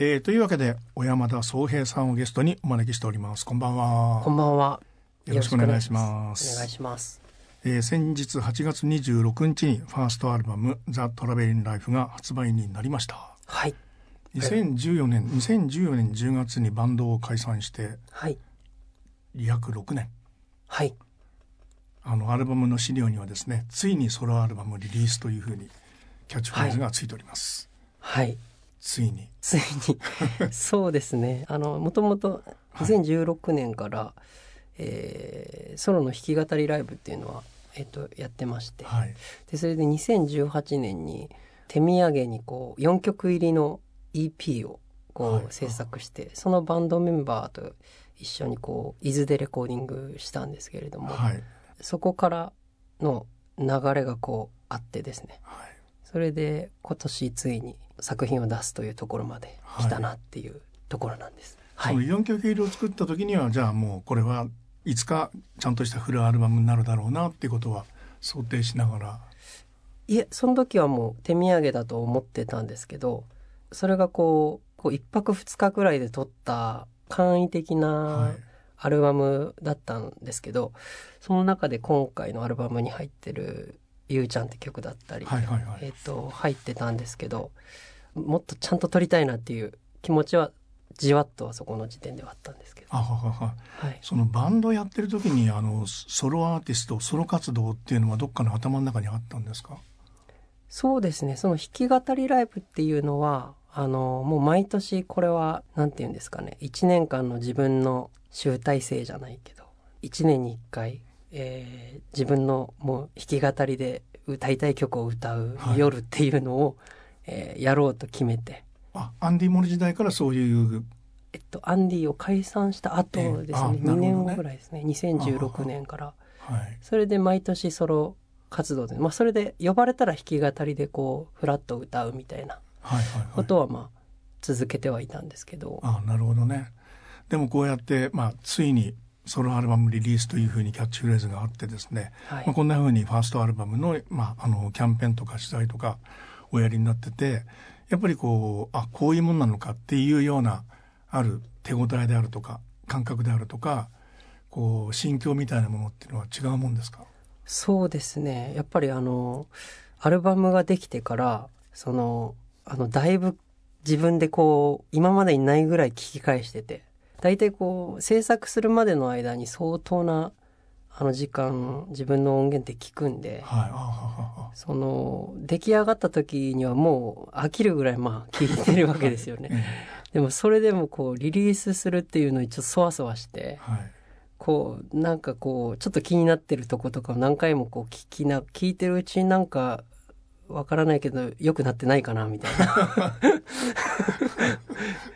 えー、というわけで小山田宗平さんをゲストにお招きしております。こんばんは。こんばんは。よろしくお願いします。お願いします。えー、先日8月26日にファーストアルバム「ザ・トラベリン・ライフ」が発売になりました。はい。2014年2014年10月にバンドを解散してはい。約6年。はい。あのアルバムの資料にはですねついにソロアルバムリリースというふうにキャッチフレーズがついております、はいついに。ついに。そうですね。あのもともと2016年から、えーソロの弾き語りライブっていうのは、えっとやってまして、はい。でそれで2018年に手土産にこう4曲入りの EP をこう、はい。制作してそのバンドメンバーと一緒にこう伊豆でレコーディングしたんですけれども、はい。そこからの流れがこうあってですね。はいそれで今年ついに作品を出すというところまで来たなっていうところなんです。はい、その4曲入りを作った時にはじゃあもうこれはいつかちゃんとしたフルアルバムになるだろうなっていうことは想定しながら。いえその時はもう手土産だと思ってたんですけどそれがこうこう1泊2日くらいで撮った簡易的はない。アルバムだったんですけど、その中で今回のアルバムに入ってる「ゆうちゃん」って曲だったり、はいはいはい。えっと入ってたんですけどもっとちゃんと撮りたいなっていう気持ちはじわっとはそこの時点ではあったんですけど、あははは。はい、そのバンドやってる時にあのソロアーティストソロ活動っていうのはどっかの頭の中にあったんですか？そうですね。その弾き語りライブっていうのはあのもう毎年これは何て言うんですかね。1年間の自分の集大成じゃないけど1年に1回、えー自分のもう弾き語りで歌いたい曲を歌うはい。夜っていうのを、えーやろうと決めて、あアンディ・モリ時代からそういうえっと、アンディを解散した後ですね,、ええあなるほどね。2年後ぐらいですね2016年から。はい。それで毎年ソロ活動で、まあ、それで呼ばれたら弾き語りでこうフラッと歌うみたいなはいはいはい。ことはまあ続けてはいたんですけど、あなるほどね。でもこうやって、まあ、ついにソロアルバムリリースというふうにキャッチフレーズがあってですね、はい。まあ、こんなふうにファーストアルバムの,、まあ、あのキャンペーンとか取材とかおやりになっててやっぱりこうあこういうもんなのかっていうようなある手応えであるとか感覚であるとかこう心境みたいなものっていうのは違うもんですか？そうですね。やっぱりあのアルバムができてからそのあのだいぶ自分でこう今までにないぐらい聞き返してて大体こう制作するまでの間に相当なあの時間自分の音源って聞くんではい。その出来上がった時にはもう飽きるぐらいまあ聞いてるわけですよね。えでもそれでもこうリリースするっていうのにちょっとそわそわしてえはい。こうなんかこうちょっと気になってるとことかを何回もこう聞きな聞いてるうちになんかわからないけど良くなってないかなみたいな。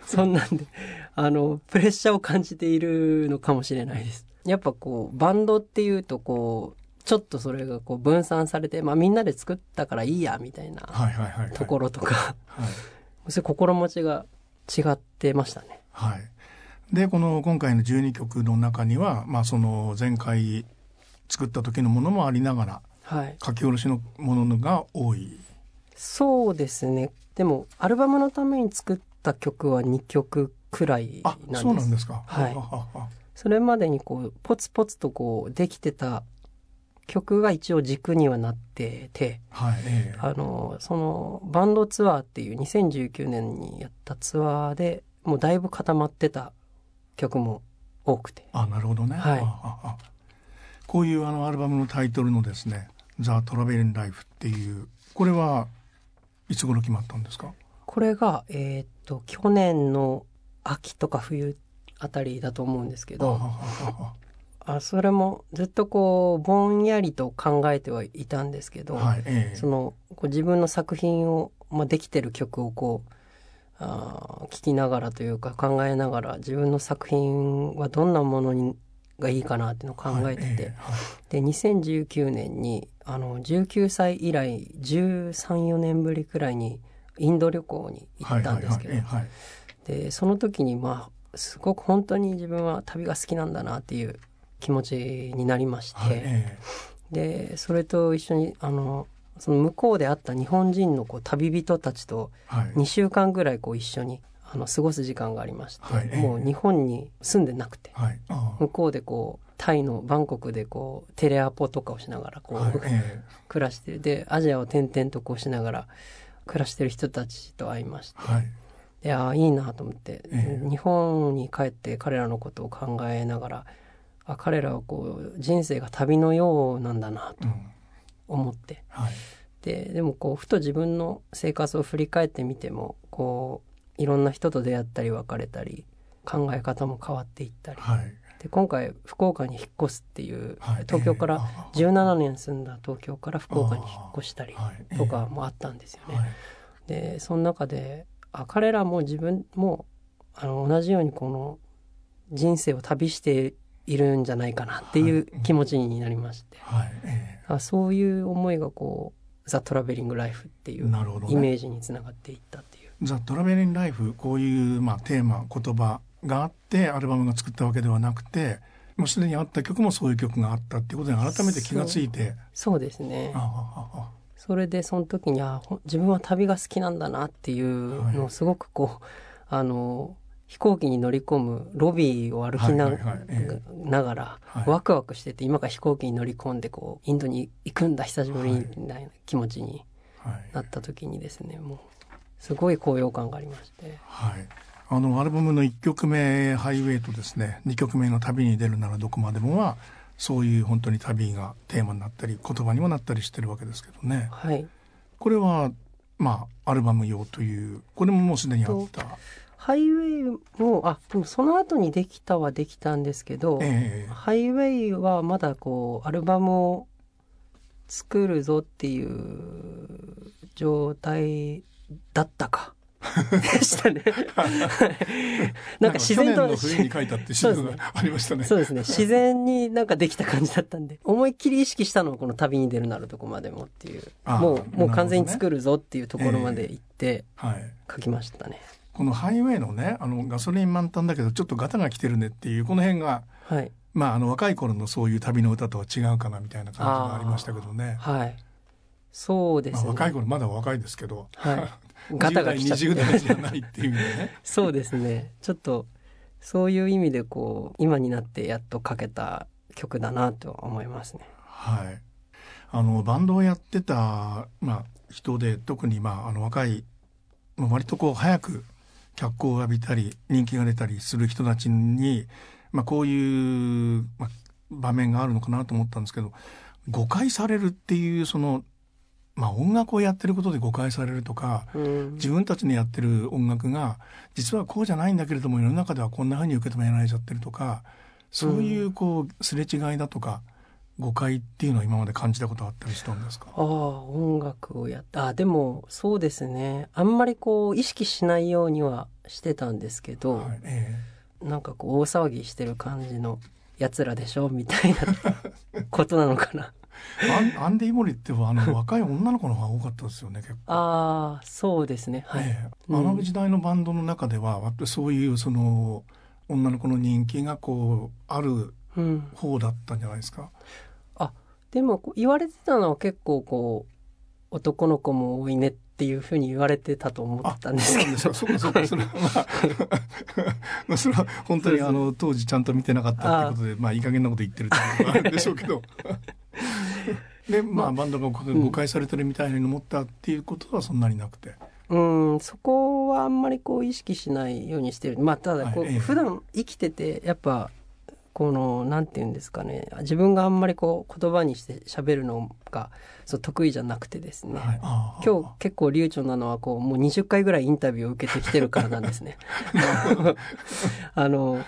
そんなんであのプレッシャーを感じているのかもしれないです。やっぱこうバンドっていうとこうちょっとそれがこう分散されて、まあ、みんなで作ったからいいやみたいなところとか、はい。そういう心持ちが違ってましたね。はい、でこの今回の12曲の中には、まあ、その前回作った時のものもありながらはい。書き下ろしのものが多い。そうですね。でもアルバムのために作った曲は2曲くらいあなんです。そうなんですか。はい。それまでにこうポツポツとこうできてた曲が一応軸にはなっててはいええ。あのそのバンドツアーっていう2019年にやったツアーでもうだいぶ固まってた曲も多くて。あなるほどね、はい。あああ。こういうあのアルバムのタイトルのですね「ザ・トラベリン・ライフ」っていうこれはいつ頃決まったんですか？これがえーっと去年の秋とか冬あたりだと思うんですけどあそれもずっとこうぼんやりと考えてはいたんですけど、ははいええ。そのこう自分の作品を、まあ、できてる曲をこうあー聞きながらというか考えながら自分の作品はどんなものにがいいかなっていうのを考えてて、はいえで2019年にあの19歳以来1314年ぶりくらいにインド旅行に行ったんですけど、はいはいはいでその時にまあすごく本当に自分は旅が好きなんだなっていう気持ちになりまして、はいえでそれと一緒にあのその向こうで会った日本人のこう旅人たちとえはい。2週間ぐらいこう一緒にあの過ごす時間がありまして、はいもう日本に住んでなくてはいあ向こうでこうタイのバンコクでこうテレアポとかをしながらこう、はいえ暮らしてでアジアを転々とこうしながら暮らしてる人たちと会いましていいやーいいなと思って、ええ。日本に帰って彼らのことを考えながらあ彼らはこう人生が旅のようなんだなとうん。思って。はい。ででもこうふと自分の生活を振り返ってみてもこういろんな人と出会ったり別れたり考え方も変わっていったり。はい。で今回福岡に引っ越すっていう、はい。東京からええ。あ17年住んだ東京から福岡に引っ越したりはい。とかもあったんですよね。はい。でその中であ彼らも自分もあの同じようにこの人生を旅しているんじゃないかなっていう気持ちになりまして、はい。えあそういう思いがこう「ザ・トラベリング・ライフ」っていうイメージにつながっていったっていう。ザ・トラベリンライフこういう、まあ、テーマ言葉があってアルバムが作ったわけではなくてもうすでにあった曲もそういう曲があったっていうことに改めて気がついて。そう。ですね。ああああそれでその時にあ自分は旅が好きなんだなっていうのをすごくこう、あの飛行機に乗り込むロビーを歩きな,、がら、はいワクワクしてて今から飛行機に乗り込んでこうインドに行くんだ久しぶりみたいな気持ちにはい。なった時にですねもうすごい高揚感がありまして。はい、あのアルバムの1曲目「ハイウェイ」とですね2曲目の「旅に出るならどこまでも」はそういう本当に旅がテーマになったり言葉にもなったりしてるわけですけどね。はい。これはまあアルバム用というこれももうすでにあった。ハイウェイもあでもその後にできたはできたんですけど、ええ。ハイウェイはまだこうアルバムを作るぞっていう状態だったかでしたね。なんか自然と冬に書いたって資料がありましたね。そうですね。自然になんかできた感じだったんで思いっきり意識したのはこの旅に出るなるとこまでもっていうもうもう完全に作るぞっていうところまで行ってはい。書きましたね。このハイウェイのねあのガソリン満タンだけどちょっとガタが来てるねっていうこの辺がはい。まああの若い頃のそういう旅の歌とは違うかなみたいな感じがありましたけどね。はい。そうですまあ、ね。若い頃まだ若いですけど、はい ガタが来ちゃって。10代20代じゃないっていうね。そうですね。ちょっとそういう意味でこう今になってやっと書けた曲だなと思いますね。はい。あのバンドをやってた、まあ、人で特に、まあ、あの若い、まあ、割とこう早く脚光を浴びたり人気が出たりする人たちに、まあ、こういう、まあ、場面があるのかなと思ったんですけど誤解されるっていうその、まあ、音楽をやってることで誤解されるとかうん。自分たちのやってる音楽が実はこうじゃないんだけれども世の中ではこんな風に受け止められちゃってるとかそういうこうすれ違いだとか誤解っていうのは今まで感じたことあったりしたんですか？ああ音楽をやったあでもそうですね。あんまりこう意識しないようにはしてたんですけど、はいえなんかこう大騒ぎしてる感じのやつらでしょ？みたいなことなのかな。えアンアンディ・モリってはあの若い女の子の方が多かったですよね結構。ああそうですねはい、ええうんあの時代のバンドの中では割とそういうその女の子の人気がこうあるうん、方だったんじゃないですか？でもこう言われてたのは結構こう男の子も多いねっていうふうに言われてたと思ってたんですけどそうか。そうかそれはまあ まあそれは本当にあの当時ちゃんと見てなかったっていうことでまあいい加減なこと言ってるっていうのがあるんでしょうけど。でまあバンドが誤解されてるみたいに思ったっていうことはそんなになくて。うんそこはあんまりこう意識しないようにしてる。まあただこう、はいええ。普段生きててやっぱこのなんて言うんですかね自分があんまりこう言葉にして喋るのがそう得意じゃなくてですね、はい、ああ今日結構流暢なのはこうもう20回ぐらいインタビューを受けてきてるからなんですね。あの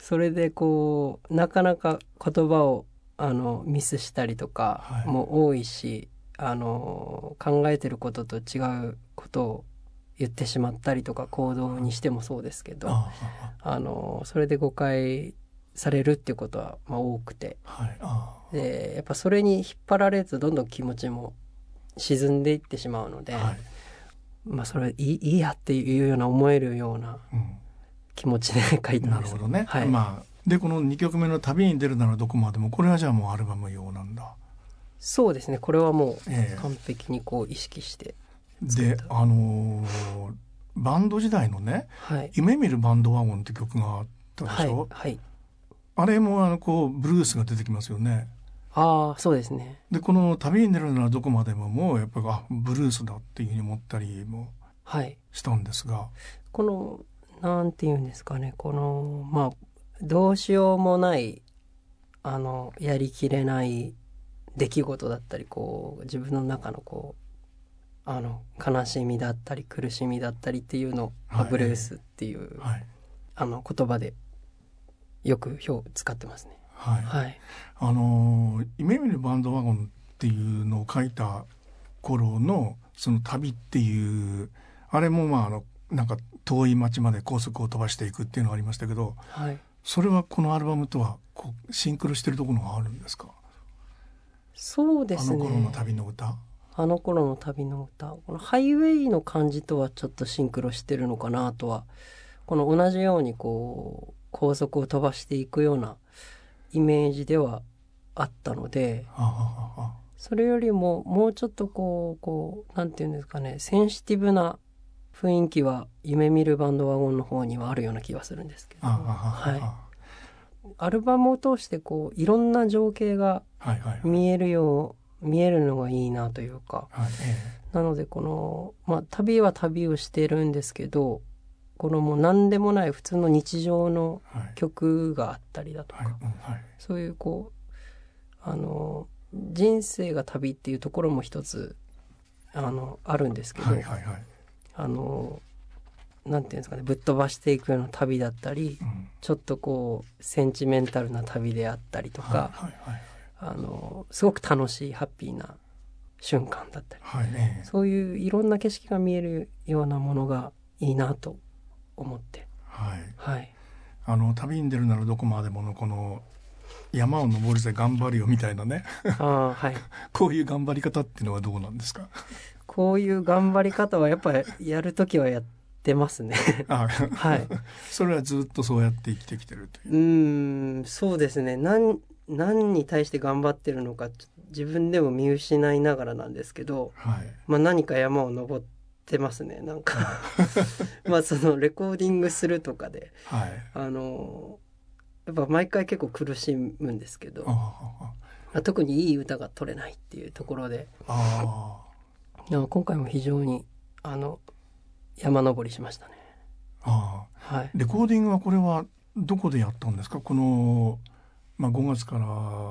それでこうなかなか言葉をあのミスしたりとかはい。も多いし、あの考えてることと違うことを言ってしまったりとか行動にしてもそうですけど、あのそれで誤解されるっていうことはまあ多くて。はいあでやっぱそれに引っ張られるとどんどん気持ちも沈んでいってしまうので、あはい、まあそれいいいいやっていうような思えるようなうん。気持ちで書いたです。なんるほどね。はい、まあでこの2曲目の「旅に出るならどこまでも」これはじゃあもうアルバム用なんだ。そうですね。これはもうええ。完璧にこう意識してであのーバンド時代のねはい「夢見るバンドワゴン」って曲があったではいしょ、はいあれもあのこうブルースが出てきますよね。ああそうですね。でこの「旅に出るならどこまでも」もやっぱりあブルースだっていうふうに思ったりもはい。したんですが。このなんて言うんですかね。このまあどうしようもないあのやりきれない出来事だったりこう自分の中のこうあの悲しみだったり苦しみだったりっていうのを、まあはい。ブルースっていう、はい。あの言葉でよく表使ってますね。はい、はい、あのー夢見るバンドワゴンっていうのを書いた頃のその旅っていうあれもまああのなんか遠い町まで高速を飛ばしていくっていうのがありましたけどはい、それはこのアルバムとはこうシンクロしてるところがあるんですか？そうですね。あの頃の旅の歌。あの頃の旅の歌。このハイウェイの感じとはちょっとシンクロしてるのかなとはこの同じようにこう高速を飛ばしていくようなイメージではあったのでそれよりももうちょっとこうこうなんていうんですかねセンシティブな雰囲気は夢見るバンドワゴンの方にはあるような気がするんですけど。はい。アルバムを通してこういろんな情景が見えるよう見えるのがいいなというか。はいえなのでこの、まあ、旅は旅をしてるんですけどこのもう何でもない普通の日常の曲があったりだとか、はいうんはい。そういうこうあの人生が旅っていうところも一つあのあるんですけど、はいはいはいあのなんていうんですかねぶっ飛ばしていくような旅だったりうん。ちょっとこうセンチメンタルな旅であったりとか、はいはいはい。あのすごく楽しいハッピーな瞬間だったり。はいええそういういろんな景色が見えるようなものがいいなと思って、はい。はい。あの旅に出るならどこまでものこの山を登るぜ頑張るよみたいなね。はい。こういう頑張り方っていうのはどうなんですか？こういう頑張り方はやっぱりやるときはやってますね。あはい。それはずっとそうやって生きてきてるといううーん、そうですね。何、何に対して頑張ってるのか、自分でも見失いながらなんですけど、はいまあ何か山を登ってますね。なんか、まあそのレコーディングするとかで、はいあの、やっぱ毎回結構苦しむんですけど、あまあ特にいい歌が取れないっていうところで、ああでも今回も非常にあの山登りしましたね。ああ。はい。レコーディングはこれはどこでやったんですか？この、まあ、5月から、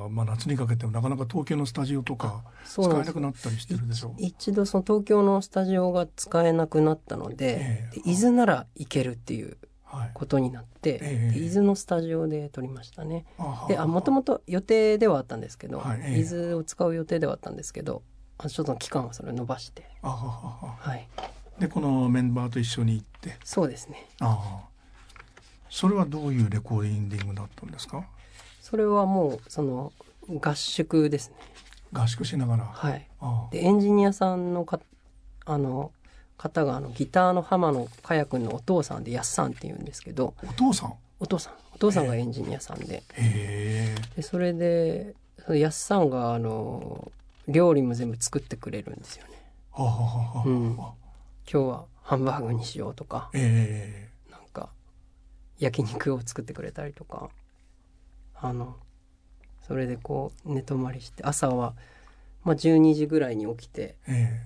まあ、夏にかけてもなかなか東京のスタジオとか使えなくなったりしてるでしょう？一度その東京のスタジオが使えなくなったので、ええ。で伊豆なら行けるっていうはい。ことになって、ええで伊豆のスタジオで撮りましたね。あで、あ、もともと予定ではあったんですけど、はいええ。伊豆を使う予定ではあったんですけど、あちょっと期間はそれを伸ばして、あああは。い。でこのメンバーと一緒に行って。そうですね。ああ。それはどういうレコーディングだったんですか？それはもう、その、合宿ですね。合宿しながら、はい。あで、エンジニアさんのか、あの、方が、あの、ギターの浜野かやくんのお父さんで、やっさんって言うんですけど、あお父さん？お父さん、お父さんがエンジニアさんで、へえ。でそれで、やっさんが、あの、料理も全部作ってくれるんですよね。うん。今日はハンバーグにしようとか、えなんか、焼肉を作ってくれたりとか、あの、それでこう、寝泊まりして、朝は、まあ、12時ぐらいに起きて、え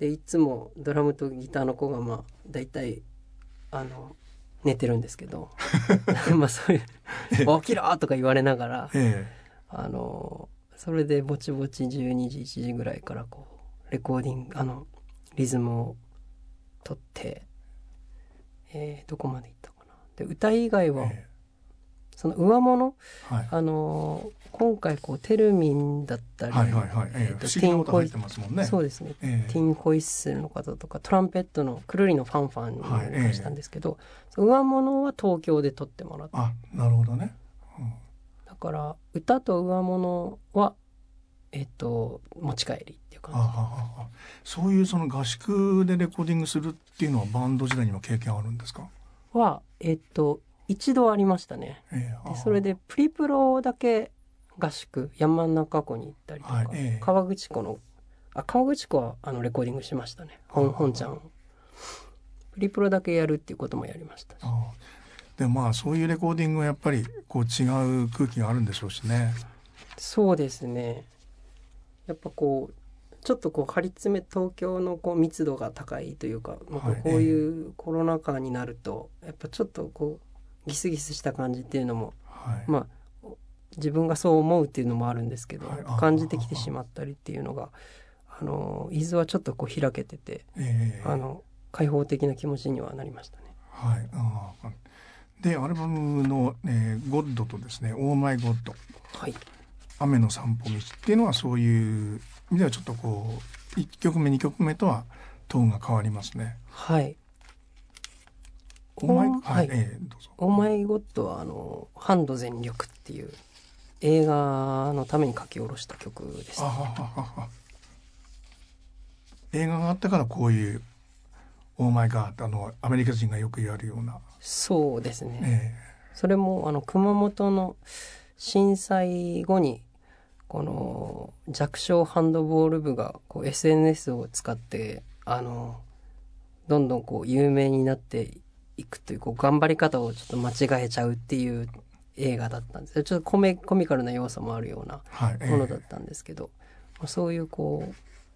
え。で、いつもドラムとギターの子が、まあ、大体、あの、寝てるんですけど、まあ、そういう、起きろとか言われながら、ええ。あの、それでぼちぼち12時、1時ぐらいからこう、レコーディング、あの、リズムを取って、えーどこまで行ったかな。で、歌以外は、えその上物、えはい。あの、今回こう、テルミンだったり、はいはいはい、ええ。えっと不思議なこと入ってますもんね。そうですね。ええ。ティン・ホイッスルの方とか、トランペットのくるりのファンファンはいに出したんですけど、その上物は東京で撮ってもらって、あなるほどね、から、歌と上物は、えっと、持ち帰りっていう感ああああそういうその合宿でレコーディングするっていうのはバンド時代にも経験あるんですか、じは、えっと、一度ありましたね。ええでそれで、プリプロだけ合宿、山中湖に行ったりとか、はいええ。川口湖の、あ、川口湖はあのレコーディングしましたね。本、ちゃん。を。プリプロだけやるっていうこともやりましたでまあそういうレコーディングはやっぱりこう違う空気があるんでしょうしね。そうですねやっぱこうちょっとこう張り詰め東京のこう密度が高いというか、まあはいこういうコロナ禍になるとやっぱちょっとこうギスギスした感じっていうのもはい。まあ自分がそう思うっていうのもあるんですけど、はいあ感じてきてしまったりっていうのがあの伊豆はちょっとこう開けててええあの開放的な気持ちにはなりましたね。はい。ああでアルバムの、えー、ゴッドとですね、オーマイゴッド、はい、雨の散歩道っていうのはそういう意味ではちょっとこう1曲目2曲目とはトーンが変わりますね。はい、オーマイおはい、はい。えーどうぞ。オーマイゴッドはあのハンド全力っていう映画のために書き下ろした曲です、あはははは。映画があったからこういう「オーマイガー」あのアメリカ人がよくやるような、そうですね。えそれもあの熊本の震災後にこの弱小ハンドボール部がこう SNS を使ってあのどんどんこう有名になっていくというこう頑張り方をちょっと間違えちゃうっていう映画だったんです。よちょっとコメコミカルな要素もあるようなーはいえーものだったんですけど、まあそういうこ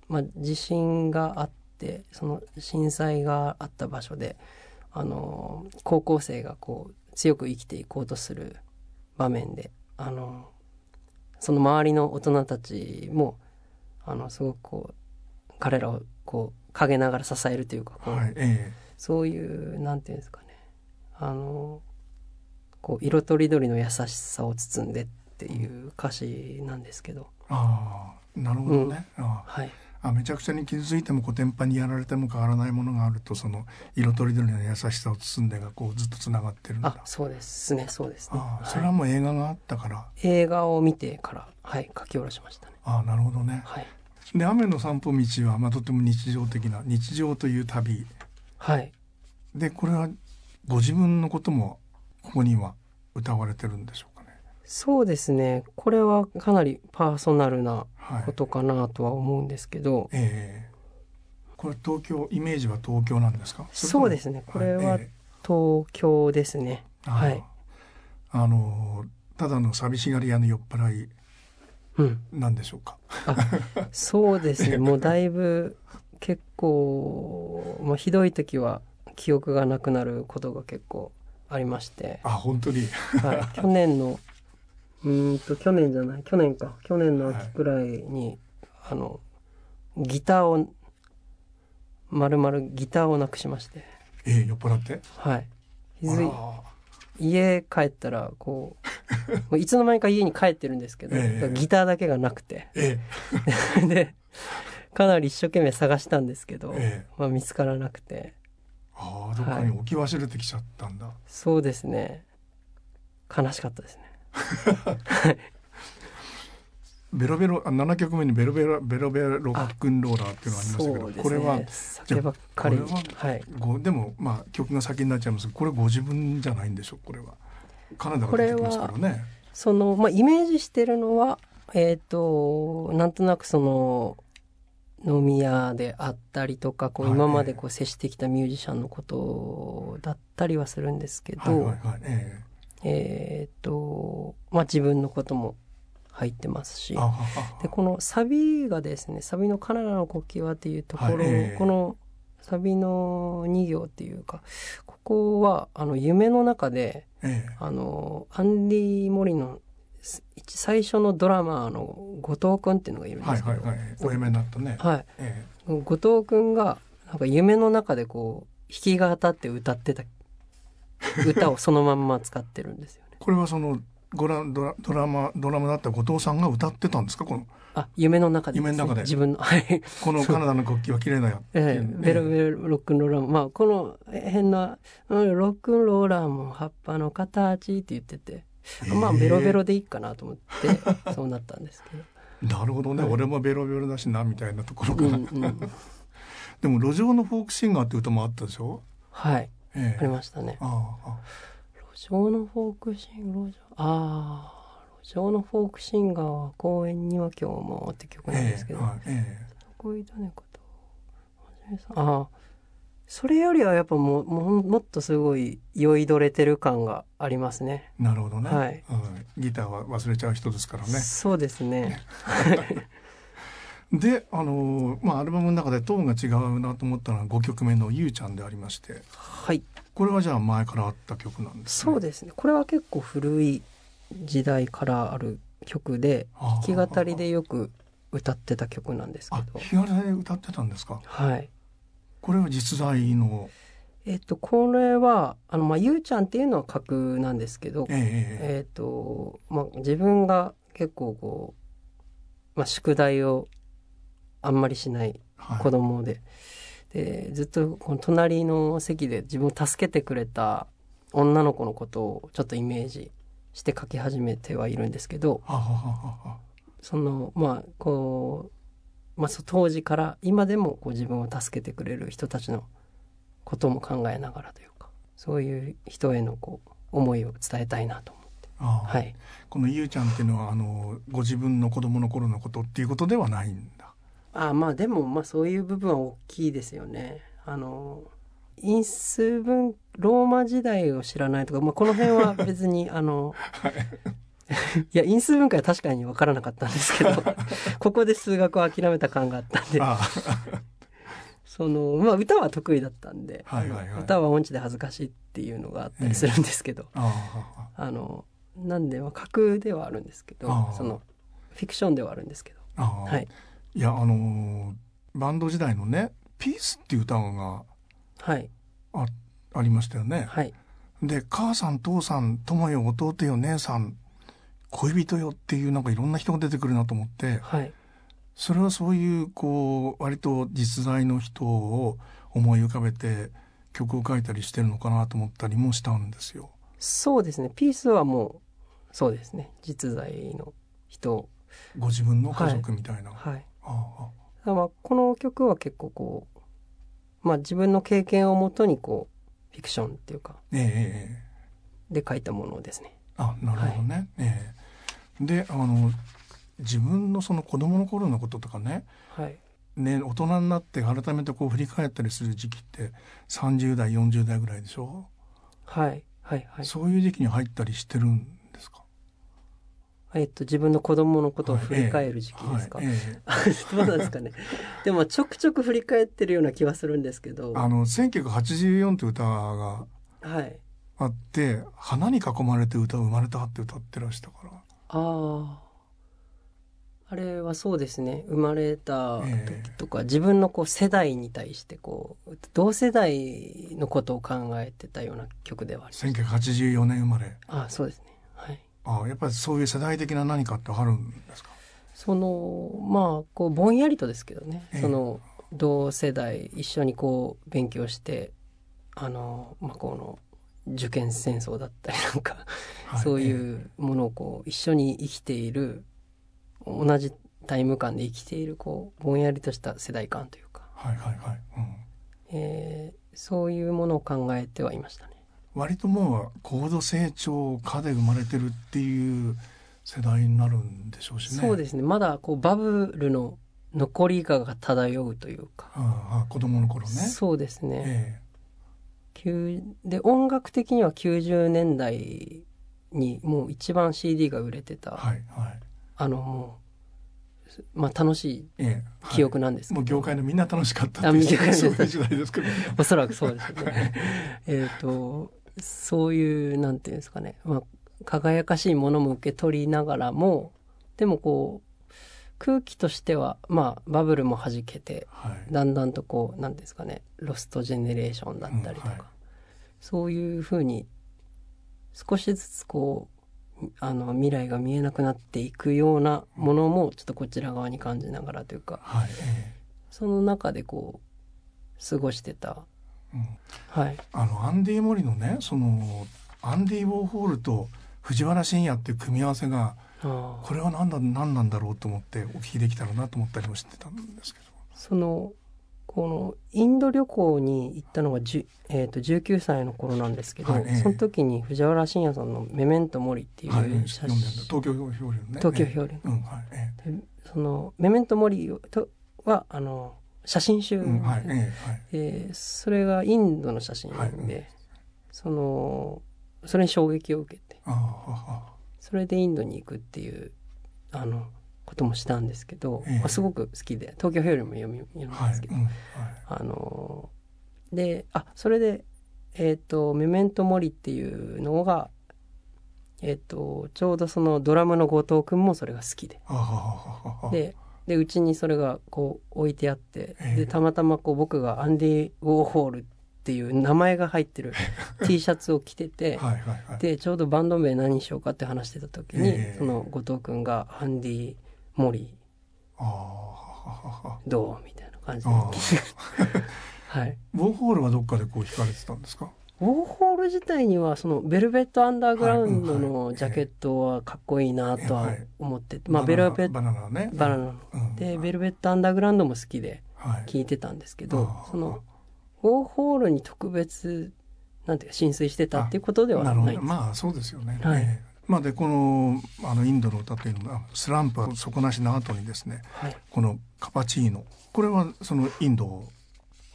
う、まあ、地震があってその震災があった場所であの高校生がこう強く生きていこうとする場面であのその周りの大人たちもあのすごくこう彼らをこう陰ながら支えるというかこう、はいえそういうなんていうんですかね。あのこう色とりどりの優しさを包んでっていう歌詞なんですけど、ー、ああなるほどね、あ。はい、あめちゃくちゃに傷ついてもコテンパンにやられても変わらないものがあるとその色とりどりの優しさを包んでがこうずっとつながってるんだ。あそうですねそうですね、ああそれははいもう映画があったから、映画を見てからはい書き下ろしましたね。ああなるほどね。はい。で雨の散歩道は、まあ、とても日常的な日常という旅。はい。でこれはご自分のこともここには歌われてるんでしょうか？ねそうですね。これはかなりパーソナルなはい。ことかなとは思うんですけど、ええ。これ東京イメージは東京なんですか？そうですね。これはええ。東京ですね。ああはい。あのただの寂しがり屋の酔っ払いうん。なんでしょうか？そうですね。もうだいぶ結構、まあ、ひどい時は記憶がなくなることが結構ありまして、あ本当に。はい、去年のうーんと去年じゃない？去年か。去年の秋くらいに、あのギターをまるまるギターをなくしまして。ええ酔っ払って？はい。家帰ったらこ ういつの間にか家に帰ってるんですけど、ええ。ギターだけがなくて。え でかなり一生懸命探したんですけど、ええ。まあ、見つからなくて。ああどっかに置き忘れてきちゃったんだ、そうですね。悲しかったですね ベロベロあ7曲目にベロベロベロベロロックンローラーっていうのがありましたけど、ね。これは酒ばっかり。これはいごでもまあ曲が先になっちゃいます。けどこれご自分じゃないんでしょうこれは。カナダから出てきますからね。その、まあ、イメージしてるのはえっ、となんとなくその飲み屋であったりとかこうはい今までこう接してきたミュージシャンのことだったりはするんですけど、はいはいはいええっ、とまあ自分のことも入ってますし。でこのサビがですねサビの「カナダの国旗は」っていうところ、はいええ。このサビの2行っていうかここはあの夢の中でええ。あのアンディ・モリのす最初のドラマーの後藤君っていうのがいるんではいすけど、はいはいお嫁になったね、はい。え後藤君がなんか夢の中でこう弾き語って歌ってた歌をそのまんま使ってるんですよね。え。これはそのごらドラドラマドラマだった後藤さんが歌ってたんですか？このあ夢の中でね、夢の中で。自分のはい。このカナダの国旗は綺麗だよええう。ねベロベロロックンローラー。もまあこの変な、うん、ロックンローラーも葉っぱの形って言ってて、まあベロベロでいいかなと思ってそうなったんですけど。なるほどね、はい俺もベロベロだしなみたいなところから、うんうん、でも路上のフォークシンガーって歌もあったでしょ、はいええ。ありましたね。あああ路上のフォークシンガー路上ああ路上のフォークシンガーは公園には今日もって曲なんですけど、ええねああそれよりはやっぱもうももっとすごい酔いどれてる感がありますね。なるほどね、はい。うん、ギターは忘れちゃう人ですからね。そうですね。であのーまあアルバムの中でトーンが違うなと思ったのは5曲目の「ゆうちゃん」でありましてはい。これはじゃあ前からあった曲なんですねそうですね。これは結構古い時代からある曲で、あ弾き語りでよく歌ってた曲なんですけあど。弾き語りで歌ってたんですか？はい。これは実在の？えっと、これは、あの、まあ、ゆうちゃんっていうのは架空なんですけど、えええええっと、まあ、自分が結構こう、まあ、宿題をあんまりしないはい子供で、で、ずっとこの隣の席で自分を助けてくれた女の子のことをちょっとイメージして書き始めてはいるんですけど、はははははその、まあ、こう、まあ、当時から今でもこう自分を助けてくれる人たちのことも考えながらというか、そういう人へのこう、思いを伝えたいなと思って。ああはい。このゆうちゃんっていうのはあのご自分の子供の頃のことっていうことではないんだあまあでもまあそういう部分は大きいですよね。あの因数分ローマ時代を知らないとか、まあ、この辺は別に あのい。や因数分解は確かに分からなかったんですけど ここで数学を諦めた感があったんで。あそのまあ歌は得意だったんで、はいはいはい。歌は音痴で恥ずかしいっていうのがあったりするんですけど、ああ。あのなんでまあ架空ではあるんですけどそのフィクションではあるんですけど。はいいやあのーバンド時代のね「ピース」っていう歌がはいありましたよね。はいで母さん父さん友よ弟よ姉さん恋人よっていうなんかいろんな人が出てくるなと思ってはいそれはそういうこう割と実在の人を思い浮かべて曲を書いたりしてるのかなと思ったりもしたんですよ。そうですね。ピースはもう、そうですね。実在の人。ご自分の家族みたいな。はい。あだからまあこの曲は結構こう、まあ自分の経験をもとにこう、フィクションっていうか、あええええで書いたものですね。あなるほどね。ええであの自分のその子供の頃のこととかねはい。ね大人になって改めてこう振り返ったりする時期って30代40代ぐらいでしょ、はい。はい。はい。そういう時期に入ったりしてるんですかえっと、自分の子供のことを振り返る時期ですか？はいええ どうなんですかね。でも、ちょくちょく振り返ってるような気はするんですけど。あの1984という歌がはい。あって「花に囲まれて歌生まれた」って歌ってらしたからああ。あれはそうですね。生まれた時とか、自分のこう世代に対してこう、同世代のことを考えてたような曲ではあります。1984年生まれああ、そうですね。はい。あやっぱりそういう世代的な何かってあるんですか？その、まあ、こう、ぼんやりとですけどね。ええその、同世代、一緒にこう、勉強して、あの、まあ、この、受験戦争だったりなんか、はいそうえいうものをこう一緒に生きている同じタイム感で生きているこうぼんやりとした世代感というか、えはいはいはい、うん、えーそういうものを考えてはいましたね。割ともう高度成長下で生まれてるっていう世代になるんでしょうしね。そうですねまだこうバブルの残りがが漂うというか、ああ子供の頃ね。そうですね、えきゅうで音楽的には90年代にもう一番 CD が売れてた、えはいはい。あのもう、まあ、楽しいええはい記憶なんですけど、もう業界のみんな楽しかったあっていう業界のそういう時代ですけどね。おそらくそうですよね。えっと、そういう、なんていうんですかね、まあ、輝かしいものも受け取りながらも、でもこう、空気としては、まあ、バブルも弾けて、はい。だんだんとこう、なんていうんですかね、ロストジェネレーションだったりとか、うんはい。そういうふうに、少しずつこう、あの、未来が見えなくなっていくようなものも、ちょっとこちら側に感じながらというか、はい。えその中でこう、過ごしてた、えうんはい。あのアンディ・モリのねそのアンディ・ウォーホールと藤原信也っていう組み合わせがこれは何だ何なんだろうと思ってお聞きできたらなと思ったりもしてたんですけど。そのこのインド旅行に行ったのがじゅ、えー、と19歳の頃なんですけど、はいええその時に藤原信也さんの「メメント・モリ」っていはい、う写読んでんだ真、東京漂流ね。東京漂流ええうんはい。その「メメント・モリと」はあの写真集、うんはいええはい。えーそれがインドの写真で、はいうんそのそれに衝撃を受けてそれでインドに行くっていうあのこともしたんですけど、ええ。まあ、すごく好きで東京ヘオリも読み読むんですけど、うんはい。あのであそれでえっ、と「メメント・モリ」っていうのがえっ、とちょうどそのドラムの後藤君もそれが好きで。あででうちにそれがこう置いてあって、ええ。でたまたまこう僕がアンディ・ウォーホールっていう名前が入ってる T シャツを着てて、はいでちょうどバンド名何にしようかって話してた時に、ええ。その後藤君が「アンディ・モリああああどう?」みたいな感じであ はい。ウォーホールはどっかでこう弾かれてたんですか？ウォーホール自体にはそのベルベットアンダーグラウンドのジャケットはかっこいいなとははい思ってて、まあベルベットバナナね。バナナ。のうん。でベルベットアンダーグラウンドも好きではい。聞いてたんですけどそのウォーホールに特別なんていうか浸水してたっていうことではない。んですど。まあそうですよね、はい。ええ。まあでこのあのインドの歌というのはスランプは底なしの後にですねはい。このカパチーノ。これはそのインド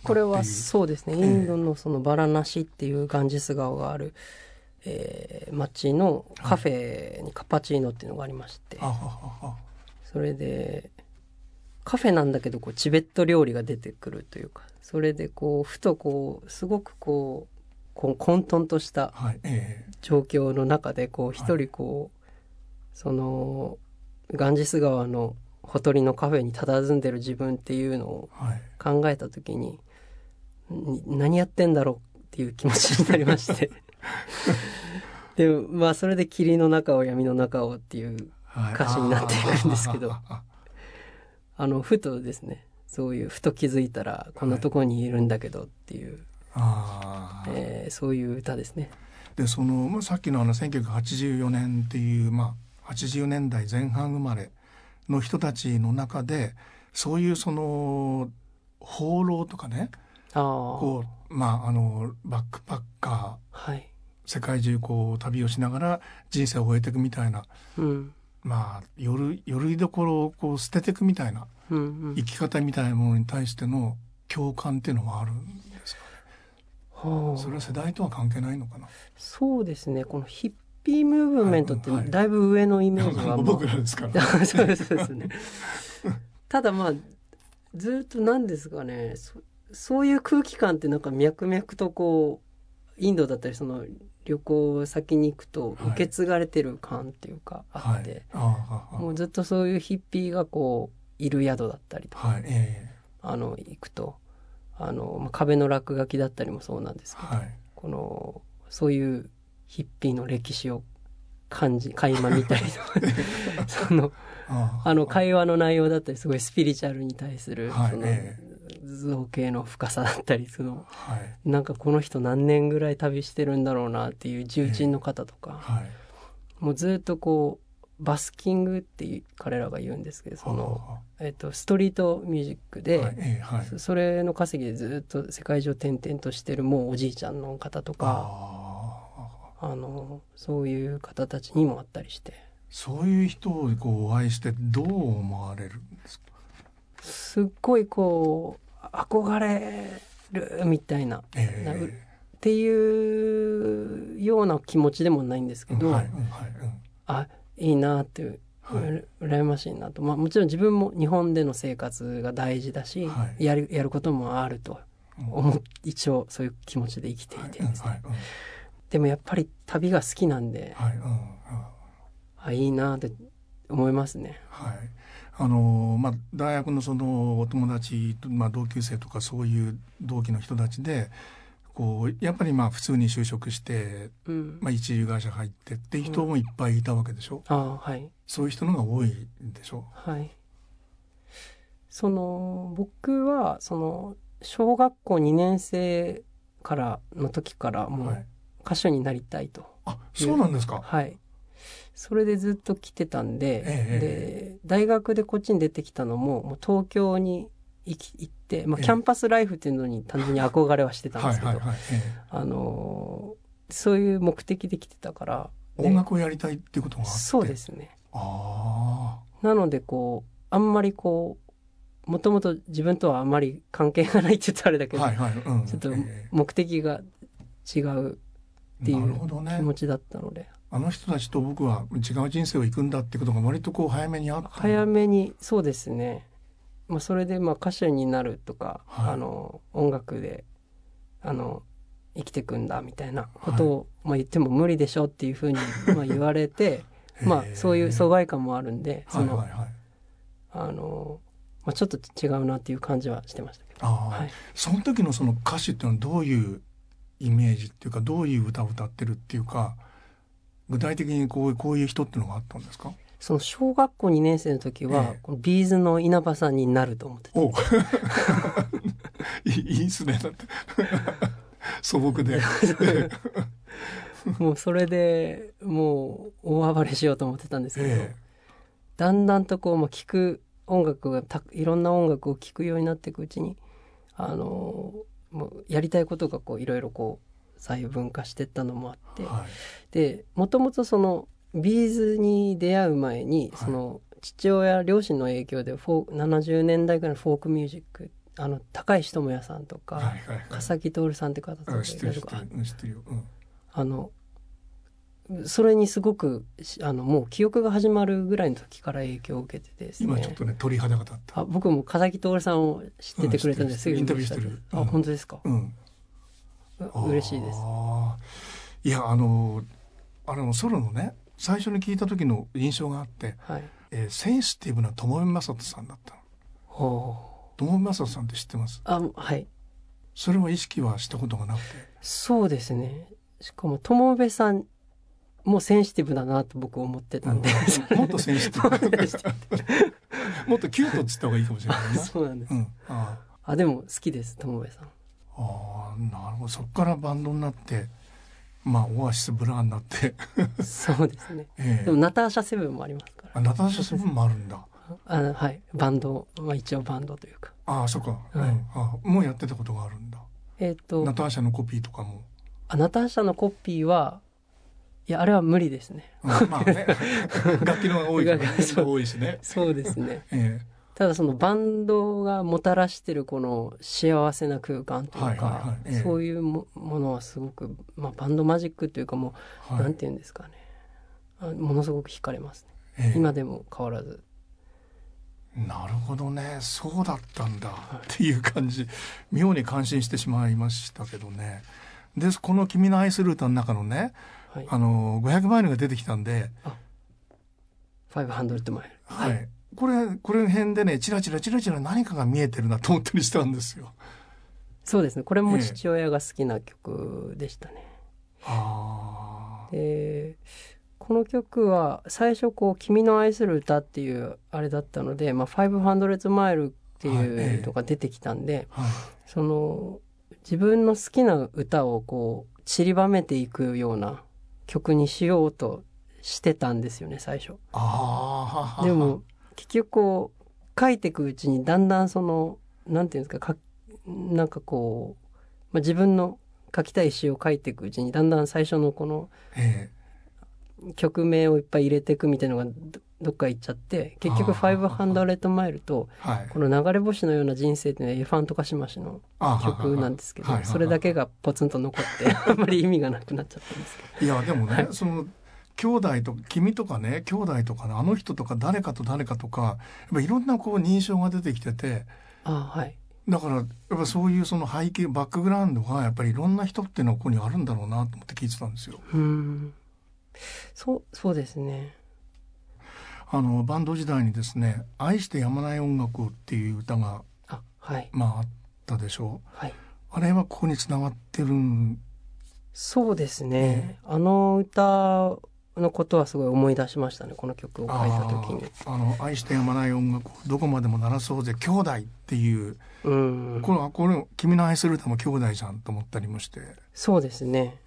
これはそうですね、ええ。インドのそのバラナシっていうガンジス川がある、えー町のカフェにカパチーノっていうのがありまして、それでカフェなんだけどこうチベット料理が出てくるというかそれでこうふとこうすごくこうこう混沌とした状況の中でこう一人こう、そのガンジス川のほとりのカフェに佇んでる自分っていうのを考えた時にに何やってんだろう？っていう気持ちになりまして でまあそれで「霧の中を闇の中を」っていうはい。歌詞になっていくんですけどあ のふとですねそういうふと気づいたらこんなところにいるんだけどっていう、ああえーそういう歌ですね。でその、まあ、さっきのあの1984年っていう、まあ、80年代前半生まれの人たちの中でそういうその放浪とかねこうまああのバックパッカはい、ー世界中こう旅をしながら人生を終えていくみたいな。うん。まあ夜夜居所をこう捨てていくみたいな。うんうん。生き方みたいなものに対しての共感っていうのはあるんですかはあ。それは世代とは関係ないのかな。そうですね。このヒッピームーブメントってはいはい。だいぶ上のイメージは、ま。あ僕らですから。そうですね。ただまあずっと何ですかねそそういう空気感ってなんか脈々とこうインドだったりその旅行先に行くとはい。受け継がれてる感っていうかあはい。って、もうずっとそういうヒッピーがこういる宿だったりとか、はい。えあの行くと。あの、まあ、壁の落書きだったりもそうなんですけど、このそういうヒッピーの歴史を感じ垣間見たりとかそのあの会話の内容だったりすごいスピリチュアルに対するはいそのえ造形の深さだったりその。はい。なんかこの人何年ぐらい旅してるんだろうなっていう重鎮の方とか。はい。もうずっとこうバスキングっていう彼らが言うんですけどその、えっと、ストリートミュージックで、そそれの稼ぎでずっと世界中を転々としてるもうおじいちゃんの方とかあのそういう方たちにもあったりして。そういう人をこうお会いしてどう思われるんですか？すっごいこう憧れるみたいなえなうえっていうような気持ちでもないんですけど、はいうんはいうん。あいいなって、うはい。ら羨ましいなと、まあ、もちろん自分も日本での生活が大事だし、はい。やるやることもあると思っ一応そういう気持ちで生きていはいてですね、はいうんでもやっぱり旅が好きなんで、はいうんうん。あいいなって思いますね。はい。あのまあ、大学のそのお友達と、まあ、同級生とかそういう同期の人たちでこうやっぱりまあ普通に就職して、うん。まあ、一流会社入ってっていう人もいっぱいいたわけでしょ、あはい。そういう人のが多いでしょ？はい。その僕はその小学校2年生からの時からもはい、う歌手になりたいと、あそうなんですか。はい。それでずっと来てたんで、えで大学でこっちに出てきたのももう東京に行き行って、まあ、ええ。キャンパスライフっていうのに単純に憧れはしてたんですけど、あのーそういう目的で来てたからえ音楽をやりたいっていうことがあって。そうですね。あなのでこうあんまりこうもともと自分とはあまり関係がないって言ったらあれだけど、はいはい、うん、ちょっとえ。目的が違うっていう気持ちだったので、あの人たちと僕は違う人生を行くんだってことが割とこう早めにあった早めにそうですね、まあ、それでまあ歌手になるとか、はい。あの音楽であの生きていくんだみたいなことを、まあ、言っても無理でしょっていうふうにまあ 言われてまあそういう疎外感もあるんでその、はいはい。はいあの、まあ、ちょっと違うなっていう感じはしてましたけど。はい。その時のその歌手っていうのはどういうイメージっていうかどういう歌を歌ってるっていうか具体的にこうこういう人っていうのがあったんですか？その小学校2年生の時は、ええ。このビーズの稲葉さんになると思っててお いいっすね。だって。素朴で。もうそれでもう大暴れしようと思ってたんですけど、えだんだんとこう、まあ、聞く音楽がたいろんな音楽を聴くようになっていくうちにあのもうやりたいことがこういろいろこう細分化していったのもあって、えはい。でもともとその B'z に出会う前に、はい。その父親両親の影響でフォー70年代ぐらいのフォークミュージックあの高石ともやさんとか、はいはいはい。笠木透さんって方とかあのそれにすごくしあのもう記憶が始まるぐらいの時から影響を受けててですね。今ちょっとね鳥肌が立った。あ僕も笠木徹さんを知っててくれたんうんです。ぐ知ってるインタビューしてるあうん。本当ですか、うん。う嬉しいです。いやあのあのソロのね最初に聞いた時の印象があって、はい。えーセンシティブな友部正人さんだったの。友部正人さんって知ってます？あはい。それは意識はしたことがなくて。そうですね。しかも友部さんもセンシティブだなと僕思ってたんで、うん。もっとセンシティブ。もっとキュートっつった方がいいかもしれないな。そうなんです。うん。ああ。でも好きです友部さん。ーあーなるほど。そっからバンドになってまあオアシスブラーになって、そうですね。ええ。でもナターシャセブンもありますから。あナターシャセブンもあるんだ。あのはい。バンド、まあ、一応バンドというか。ああそっか、うん。はいあもうやってたことがあるんだ。えっ、と。ナターシャのコピーとかも。あナターシャのコピーはいやあれは無理ですね。うんまあ ね。楽器の多いね。そう多いしね、そうですね。えただそのバンドがもたらしてるこの幸せな空間というかそういうもものはすごく、まあ、バンドマジックというかもう、えはい。なんて言うんですかね。あものすごく惹かれますね。ええ。今でも変わらず。なるほどね。そうだったんだ。っていう感じ。妙に感心してしまいましたけどね。でこの「君の愛する歌」の中のねはい。あの500万円が出てきたんで、500マイルはい。これこれ辺でねチラチラチラチラ何かが見えてるなと思ったりしたんですよ。そうですね。これもええ父親が好きな曲でしたね、あでこの曲は最初こう「君の愛する歌」っていうあれだったので「まあ、500マイル」ってはいえいえうのが出てきたんで、あはい。その自分の好きな歌をこう散りばめていくような曲にしようとしてたんですよね最初。でも結局こう書いていくうちにだんだんそのなんていうんですかかなんかこう、まあ、自分の書きたい詩を書いていくうちにだんだん最初のこのえ曲名をいっぱい入れていくみたいなのがどどっか行っちゃって結局あー500マイルとえはい。この流れ星のような人生っていうのはエレファントカシマシのあ曲なんですけどそれだけがポツンと残って あんまり意味がなくなっちゃったんですけど。いやでもね、はいその兄弟と君とかね兄弟とかねあの人とか誰かと誰かとかやっぱいろんなこう認証が出てきててああはい。だからやっぱそういうその背景バックグラウンドがやっぱりいろんな人っていうのはここにあるんだろうなと思って聞いてたんですよ。うんそうそうですね。あのバンド時代にですね「愛してやまない音楽を」っていう歌があはい。まああったでしょう。はい。あれはここにつながってるんそうですね。あの歌のことはすごい思い出しましたねこの曲を書いた時に。あの愛してやまない音楽をどこまでも鳴らそうぜ兄弟っていううん。これこれ君の愛する歌も兄弟じゃんと思ったりもして。そうですね。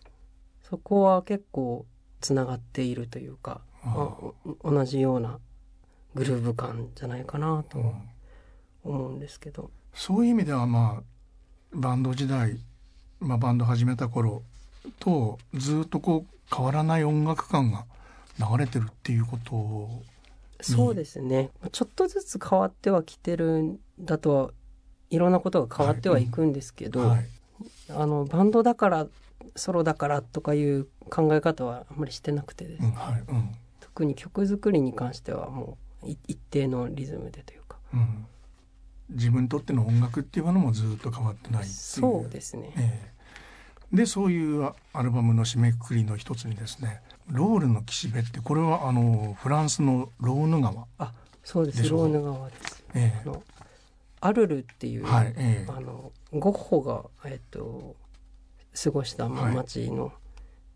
そこは結構つながっているというかあーお同じようなグルーヴ感じゃないかなとうん。思うんですけど、そういう意味ではまあバンド時代、まあ、バンド始めた頃とずっとこう変わらない音楽感が流れてるっていうことそうですね。ちょっとずつ変わってはきてるんだとは、いろんなことが変わってはいくんですけど、はい、あの、バンドだから、ソロだからとかいう考え方はあんまりしてなくてですね、うんはいうん特に曲作りに関してはもうい一定のリズムでというか。うん、自分にとっての音楽っていうものもずっと変わってないっていうそうですね。ええでそういうアルバムの締めくくりの一つにですね「ロールの岸辺」ってこれはあのフランスのローヌ川、あ、そうです。ローヌ川です。えあのアルルっていう、はいええあのゴッホが、えっと、過ごしたまはい。町の、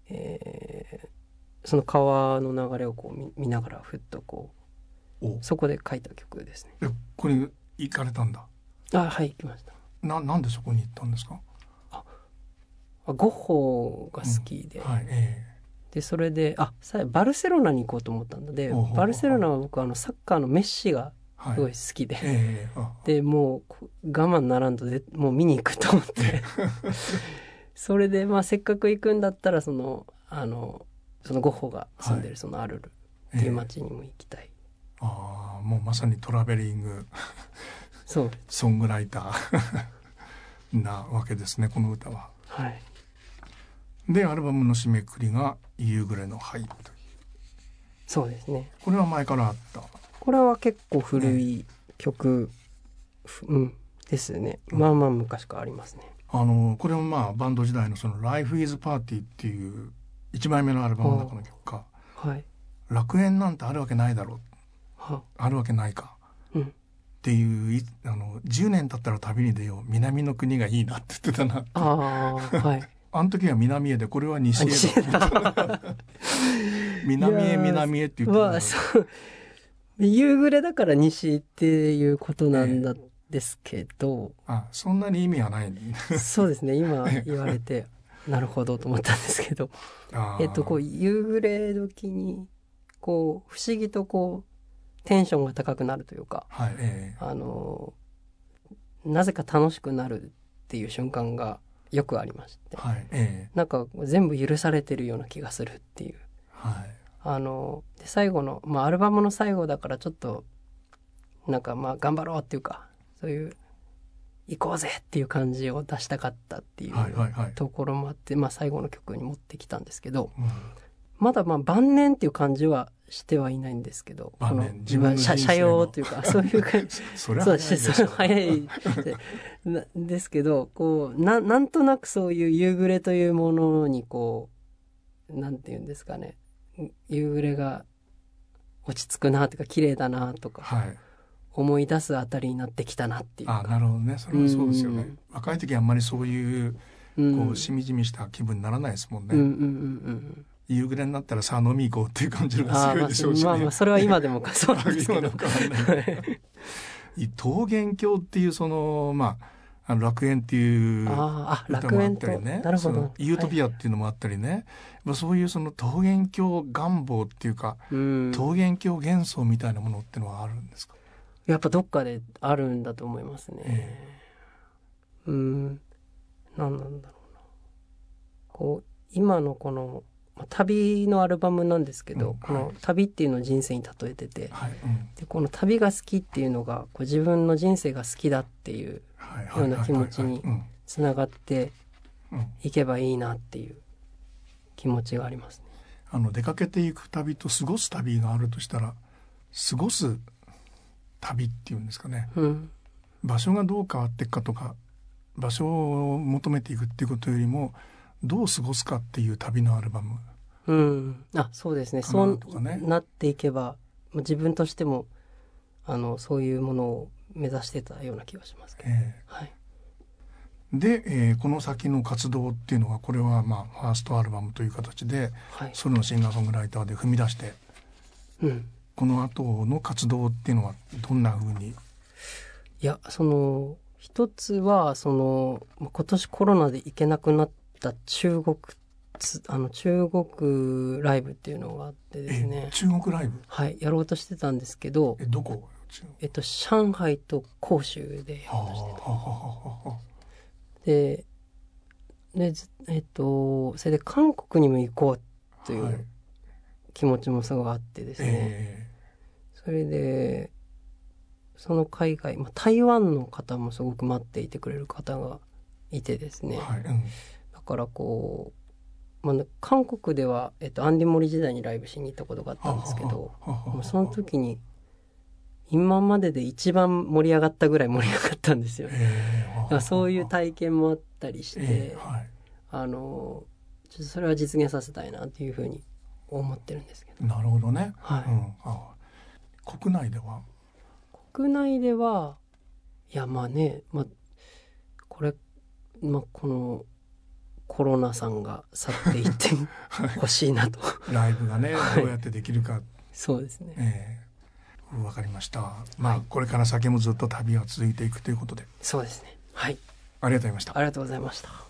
えーその川の流れをこう見見ながらふっとこうそこで書いた曲ですね。えこれ行かれたんだ。あはい行きました。ななんでそこに行ったんですか？あゴッホが好きで、はいえでそれであさバルセロナに行こうと思ったんでバルセロナは僕あのサッカーのメッシがすごい好きで、ええあ。でもうこ我慢ならんとでもう見に行くと思って それでまあせっかく行くんだったらそのあのそのゴッホが住んではるそのアルルえっていう町にも行きたい、ああもうまさにトラベリング。そう。ソングライター。なわけですねこの歌は。はい。でアルバムの締めくくりが「夕暮れの灰」という。そうですね。これは前からあった？これは結構古い曲、ふうんですね。うん。まあまあ昔からありますねあのこれもまあバンド時代のその「Life is Party」っていう1枚目のアルバムの中の曲か。はい「楽園なんてあるわけないだろう。は。あるわけないか」うん。っていういあの10年経ったら旅に出よう。南の国がいいなって言ってたなああはい。あの時は南へでこれは西あへ西だ。南へ南へって言ってたまあそう。夕暮れだから西っていうことなんだですけど、あそんなに意味はないそうですね。今 言われてなるほどと思ったんですけど。えっとこう夕暮れ時にこう不思議とこうテンションが高くなるというかはいえあのなぜか楽しくなるっていう瞬間がよくありまして。えはいええ。なんか全部許されてるような気がするっていう。はい。あので最後の、まあ、アルバムの最後だからちょっとなんかまあ頑張ろうっていうかそういう行こうぜっていう感じを出したかったっていうところもあって、まあ、最後の曲に持ってきたんですけどうん。まだまあ晩年っていう感じはしてはいないんですけどこの自分の人生の。車車用というか そういう感じ。それ早いでですけどこうななんとなくそういう夕暮れというものにこうなんて言うんですかね。夕暮れが落ち着くなとか綺麗だなとか。はい思い出すあたりになってきたなっていうあかなるほどね。それはそうですよね。うん。若い時はあんまりそういううん。こうしみじみした気分にならないですもんね、うんうんうんうん夕暮れになったらさあ飲み行こうっていう感じが強いでしょうしね、まあまあそれは今でもそうなんですけど。桃源郷っていうそのまああの楽園っていうあーあ歌もあ楽園とったりね。なるほど。ユートピアっていうのもあったりね、まあそういうその桃源郷願望っていうか、うん。桃源郷幻想みたいなものってのはあるんですか、やっぱどっかであるんだと思いますね。えうん。何なんだろうな。こう、今のこの、まあ旅のアルバムなんですけど、うんこのはい旅っていうのを人生に例えてて、はいうんで、この旅が好きっていうのが、こう自分の人生が好きだっていう、はいような気持ちにうんつながってうんいけばいいなっていう気持ちがありますね。あの出かけていく旅と過ごす旅があるとしたら過ごす旅っていうんですかねうん。場所がどう変わっていくかとか場所を求めていくっていうことよりもどう過ごすかっていう旅のアルバムうん。あ、そうですね。かそうなとかねなっていけば、まあ自分としても、あの、そういうものを目指してたような気がしますけど。えはい。ーで、えーこの先の活動っていうのはこれはまあファーストアルバムという形ではい。ソロのシンガーソングライターで踏み出してうん。この後の活動っていうのはどんな風に？いや、その、一つは、その、まあ今年コロナで行けなくなった中国つ、あの、中国ライブっていうのがあってですえね。中国ライブ？はい。やろうとしてたんですけど、えどこ？中えっと、上海と広州でやはあろうとしてはあはあはあて。で、ずえっと、それで韓国にも行こうといはいう気持ちもすごいあってですね。えそれでその海外、まあ、台湾の方もすごく待っていてくれる方がいてですね、はい。うん。だからこう、まあ、韓国では、えっと、アンディ・モリ時代にライブしに行ったことがあったんですけどその時に今までで一番盛り上がったぐらい盛り上がったんですよ。そういう体験もあったりして、えーはい。あのちょっとそれは実現させたいなっていうふうに思ってるんですけど、なるほどね、はい。うん、あ国内では？国内ではいやまあね、まあ、これ、まあ、このコロナさんが去っていってほしいなと。ライブがね、はい。どうやってできるか、そうですね。ええ。わかりました。まあ、これから先もずっと旅は続いていくということで、そうですね。はい。ありがとうございました。あ。りがとうございました